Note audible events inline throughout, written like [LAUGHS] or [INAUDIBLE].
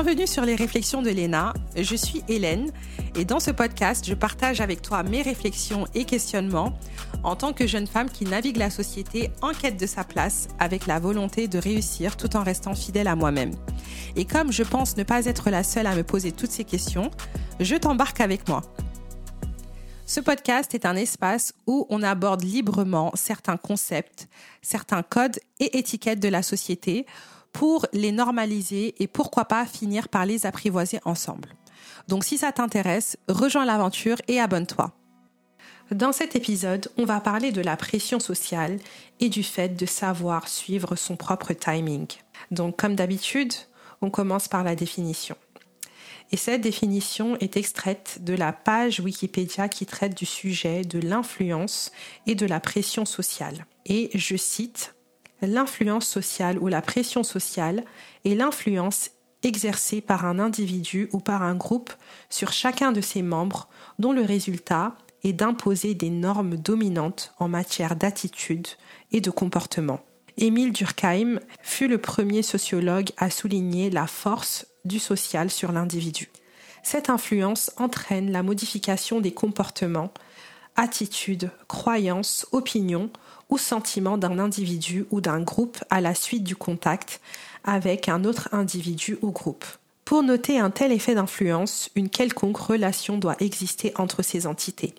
Bienvenue sur les réflexions de Léna. Je suis Hélène et dans ce podcast, je partage avec toi mes réflexions et questionnements en tant que jeune femme qui navigue la société en quête de sa place avec la volonté de réussir tout en restant fidèle à moi-même. Et comme je pense ne pas être la seule à me poser toutes ces questions, je t'embarque avec moi. Ce podcast est un espace où on aborde librement certains concepts, certains codes et étiquettes de la société pour les normaliser et pourquoi pas finir par les apprivoiser ensemble. Donc si ça t'intéresse, rejoins l'aventure et abonne-toi. Dans cet épisode, on va parler de la pression sociale et du fait de savoir suivre son propre timing. Donc comme d'habitude, on commence par la définition. Et cette définition est extraite de la page Wikipédia qui traite du sujet de l'influence et de la pression sociale. Et je cite, L'influence sociale ou la pression sociale est l'influence exercée par un individu ou par un groupe sur chacun de ses membres dont le résultat est d'imposer des normes dominantes en matière d'attitude et de comportement. Émile Durkheim fut le premier sociologue à souligner la force du social sur l'individu. Cette influence entraîne la modification des comportements, attitudes, croyances, opinions ou sentiments d'un individu ou d'un groupe à la suite du contact avec un autre individu ou groupe. Pour noter un tel effet d'influence, une quelconque relation doit exister entre ces entités.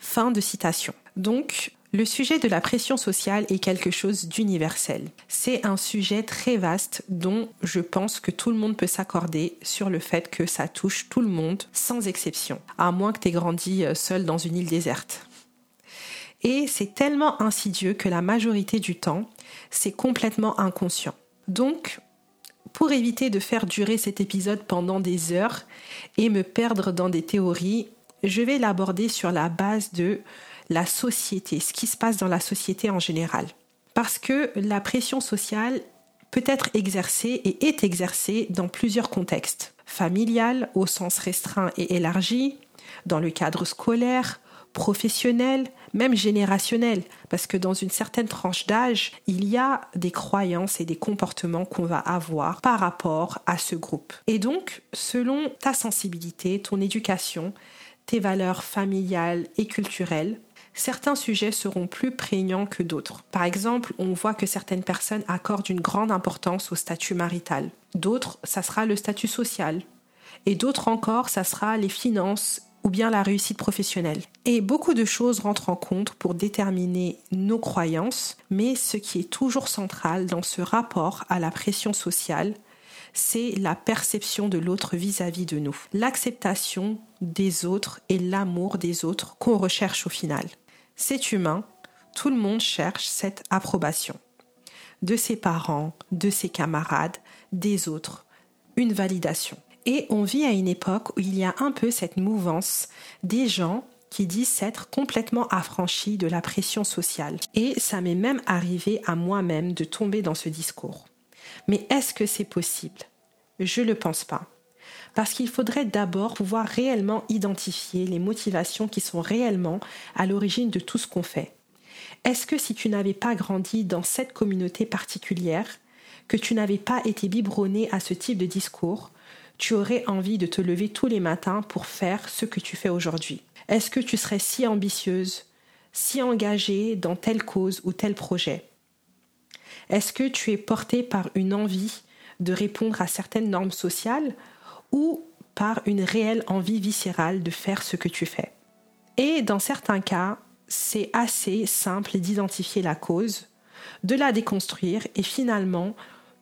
Fin de citation. Donc, le sujet de la pression sociale est quelque chose d'universel. C'est un sujet très vaste dont je pense que tout le monde peut s'accorder sur le fait que ça touche tout le monde sans exception, à moins que tu aies grandi euh, seul dans une île déserte. Et c'est tellement insidieux que la majorité du temps, c'est complètement inconscient. Donc, pour éviter de faire durer cet épisode pendant des heures et me perdre dans des théories, je vais l'aborder sur la base de la société, ce qui se passe dans la société en général. Parce que la pression sociale peut être exercée et est exercée dans plusieurs contextes. Familial au sens restreint et élargi, dans le cadre scolaire, professionnel, même générationnel, parce que dans une certaine tranche d'âge, il y a des croyances et des comportements qu'on va avoir par rapport à ce groupe. Et donc, selon ta sensibilité, ton éducation, tes valeurs familiales et culturelles, certains sujets seront plus prégnants que d'autres. Par exemple, on voit que certaines personnes accordent une grande importance au statut marital. D'autres, ça sera le statut social. Et d'autres encore, ça sera les finances ou bien la réussite professionnelle. Et beaucoup de choses rentrent en compte pour déterminer nos croyances, mais ce qui est toujours central dans ce rapport à la pression sociale, c'est la perception de l'autre vis-à-vis de nous, l'acceptation des autres et l'amour des autres qu'on recherche au final. C'est humain, tout le monde cherche cette approbation. De ses parents, de ses camarades, des autres, une validation. Et on vit à une époque où il y a un peu cette mouvance des gens qui disent s'être complètement affranchis de la pression sociale. Et ça m'est même arrivé à moi-même de tomber dans ce discours. Mais est-ce que c'est possible? Je ne le pense pas. Parce qu'il faudrait d'abord pouvoir réellement identifier les motivations qui sont réellement à l'origine de tout ce qu'on fait. Est-ce que si tu n'avais pas grandi dans cette communauté particulière, que tu n'avais pas été biberonné à ce type de discours, tu aurais envie de te lever tous les matins pour faire ce que tu fais aujourd'hui? Est-ce que tu serais si ambitieuse, si engagée dans telle cause ou tel projet? Est-ce que tu es porté par une envie de répondre à certaines normes sociales ou par une réelle envie viscérale de faire ce que tu fais. Et dans certains cas, c'est assez simple d'identifier la cause, de la déconstruire et finalement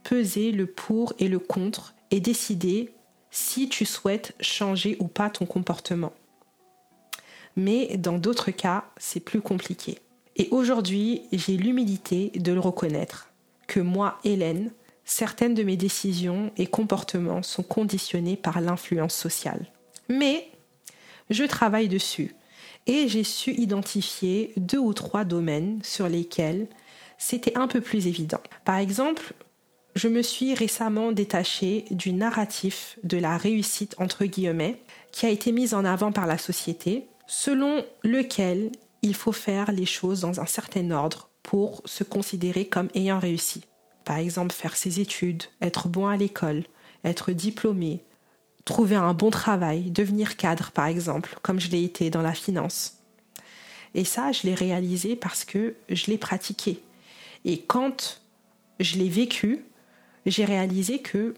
peser le pour et le contre et décider si tu souhaites changer ou pas ton comportement. Mais dans d'autres cas, c'est plus compliqué. Et aujourd'hui, j'ai l'humilité de le reconnaître, que moi, Hélène, certaines de mes décisions et comportements sont conditionnés par l'influence sociale. Mais je travaille dessus et j'ai su identifier deux ou trois domaines sur lesquels c'était un peu plus évident. Par exemple, je me suis récemment détachée du narratif de la réussite entre guillemets qui a été mise en avant par la société, selon lequel il faut faire les choses dans un certain ordre pour se considérer comme ayant réussi. Par exemple, faire ses études, être bon à l'école, être diplômé, trouver un bon travail, devenir cadre par exemple, comme je l'ai été dans la finance. Et ça, je l'ai réalisé parce que je l'ai pratiqué. Et quand je l'ai vécu, j'ai réalisé que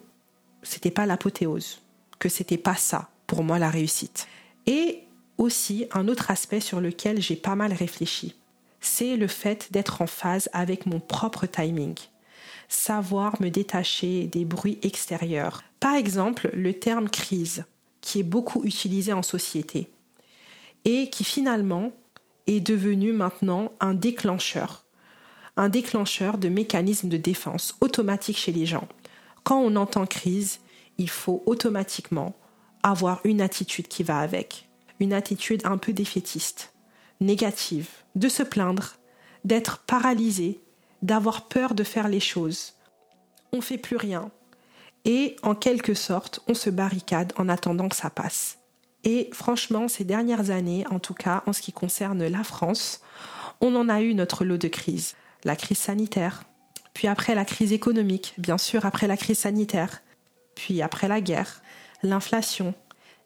c'était pas l'apothéose, que c'était pas ça pour moi la réussite. Et aussi un autre aspect sur lequel j'ai pas mal réfléchi, c'est le fait d'être en phase avec mon propre timing, savoir me détacher des bruits extérieurs. Par exemple, le terme crise, qui est beaucoup utilisé en société, et qui finalement est devenu maintenant un déclencheur, un déclencheur de mécanismes de défense automatique chez les gens. Quand on entend crise, il faut automatiquement avoir une attitude qui va avec, une attitude un peu défaitiste, négative, de se plaindre, d'être paralysé, d'avoir peur de faire les choses. On fait plus rien. Et en quelque sorte, on se barricade en attendant que ça passe. Et franchement, ces dernières années, en tout cas en ce qui concerne la France, on en a eu notre lot de crises. La crise sanitaire, puis après la crise économique, bien sûr après la crise sanitaire, puis après la guerre, l'inflation,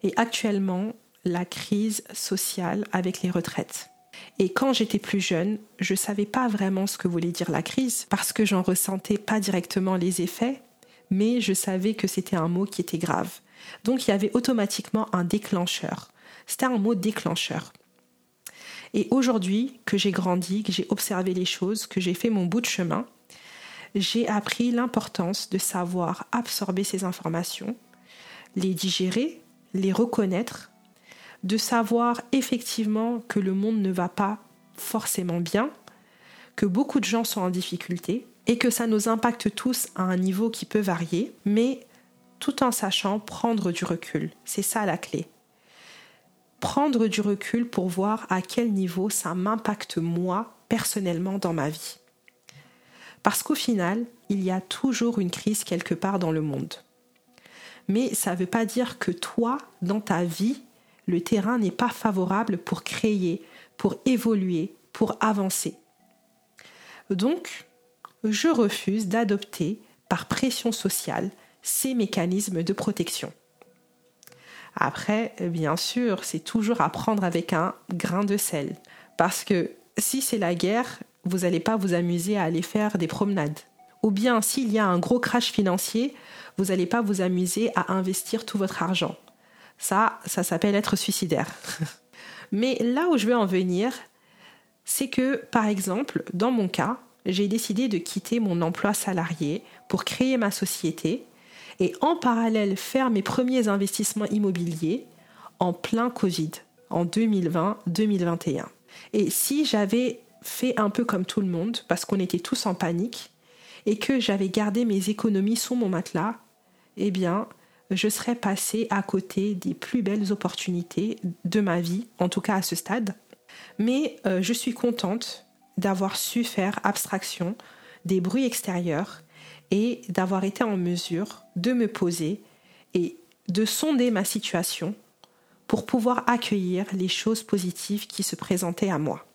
et actuellement la crise sociale avec les retraites. Et quand j'étais plus jeune, je ne savais pas vraiment ce que voulait dire la crise, parce que j'en ressentais pas directement les effets, mais je savais que c'était un mot qui était grave. Donc il y avait automatiquement un déclencheur. C'était un mot déclencheur. Et aujourd'hui, que j'ai grandi, que j'ai observé les choses, que j'ai fait mon bout de chemin, j'ai appris l'importance de savoir absorber ces informations, les digérer, les reconnaître, de savoir effectivement que le monde ne va pas forcément bien, que beaucoup de gens sont en difficulté et que ça nous impacte tous à un niveau qui peut varier, mais tout en sachant prendre du recul. C'est ça la clé. Prendre du recul pour voir à quel niveau ça m'impacte moi personnellement dans ma vie. Parce qu'au final, il y a toujours une crise quelque part dans le monde. Mais ça ne veut pas dire que toi, dans ta vie, le terrain n'est pas favorable pour créer, pour évoluer, pour avancer. Donc, je refuse d'adopter, par pression sociale, ces mécanismes de protection. Après, bien sûr, c'est toujours à prendre avec un grain de sel. Parce que si c'est la guerre, vous n'allez pas vous amuser à aller faire des promenades. Ou bien s'il y a un gros crash financier, vous n'allez pas vous amuser à investir tout votre argent. Ça, ça s'appelle être suicidaire. [LAUGHS] Mais là où je veux en venir, c'est que, par exemple, dans mon cas, j'ai décidé de quitter mon emploi salarié pour créer ma société et en parallèle faire mes premiers investissements immobiliers en plein Covid, en 2020-2021. Et si j'avais fait un peu comme tout le monde, parce qu'on était tous en panique, et que j'avais gardé mes économies sous mon matelas, eh bien, je serais passée à côté des plus belles opportunités de ma vie, en tout cas à ce stade. Mais euh, je suis contente d'avoir su faire abstraction des bruits extérieurs et d'avoir été en mesure de me poser et de sonder ma situation pour pouvoir accueillir les choses positives qui se présentaient à moi.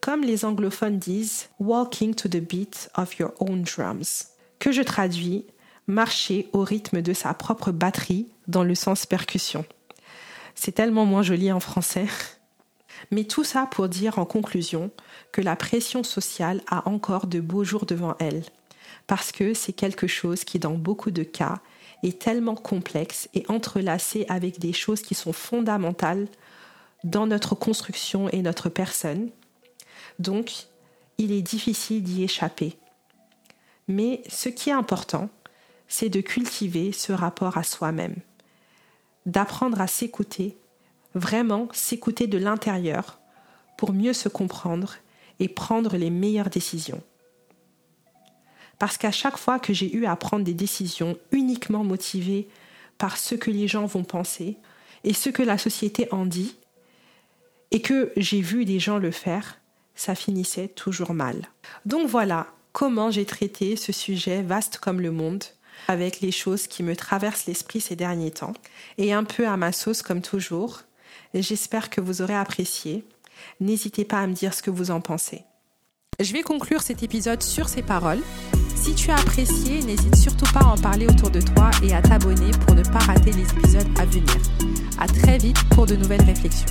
Comme les anglophones disent, walking to the beat of your own drums, que je traduis marcher au rythme de sa propre batterie dans le sens percussion. C'est tellement moins joli en français. Mais tout ça pour dire en conclusion que la pression sociale a encore de beaux jours devant elle, parce que c'est quelque chose qui, dans beaucoup de cas, est tellement complexe et entrelacé avec des choses qui sont fondamentales dans notre construction et notre personne. Donc, il est difficile d'y échapper. Mais ce qui est important, c'est de cultiver ce rapport à soi-même, d'apprendre à s'écouter, vraiment s'écouter de l'intérieur pour mieux se comprendre et prendre les meilleures décisions. Parce qu'à chaque fois que j'ai eu à prendre des décisions uniquement motivées par ce que les gens vont penser et ce que la société en dit, et que j'ai vu des gens le faire, ça finissait toujours mal. Donc voilà comment j'ai traité ce sujet vaste comme le monde avec les choses qui me traversent l'esprit ces derniers temps, et un peu à ma sauce comme toujours. J'espère que vous aurez apprécié. N'hésitez pas à me dire ce que vous en pensez. Je vais conclure cet épisode sur ces paroles. Si tu as apprécié, n'hésite surtout pas à en parler autour de toi et à t'abonner pour ne pas rater les épisodes à venir. À très vite pour de nouvelles réflexions.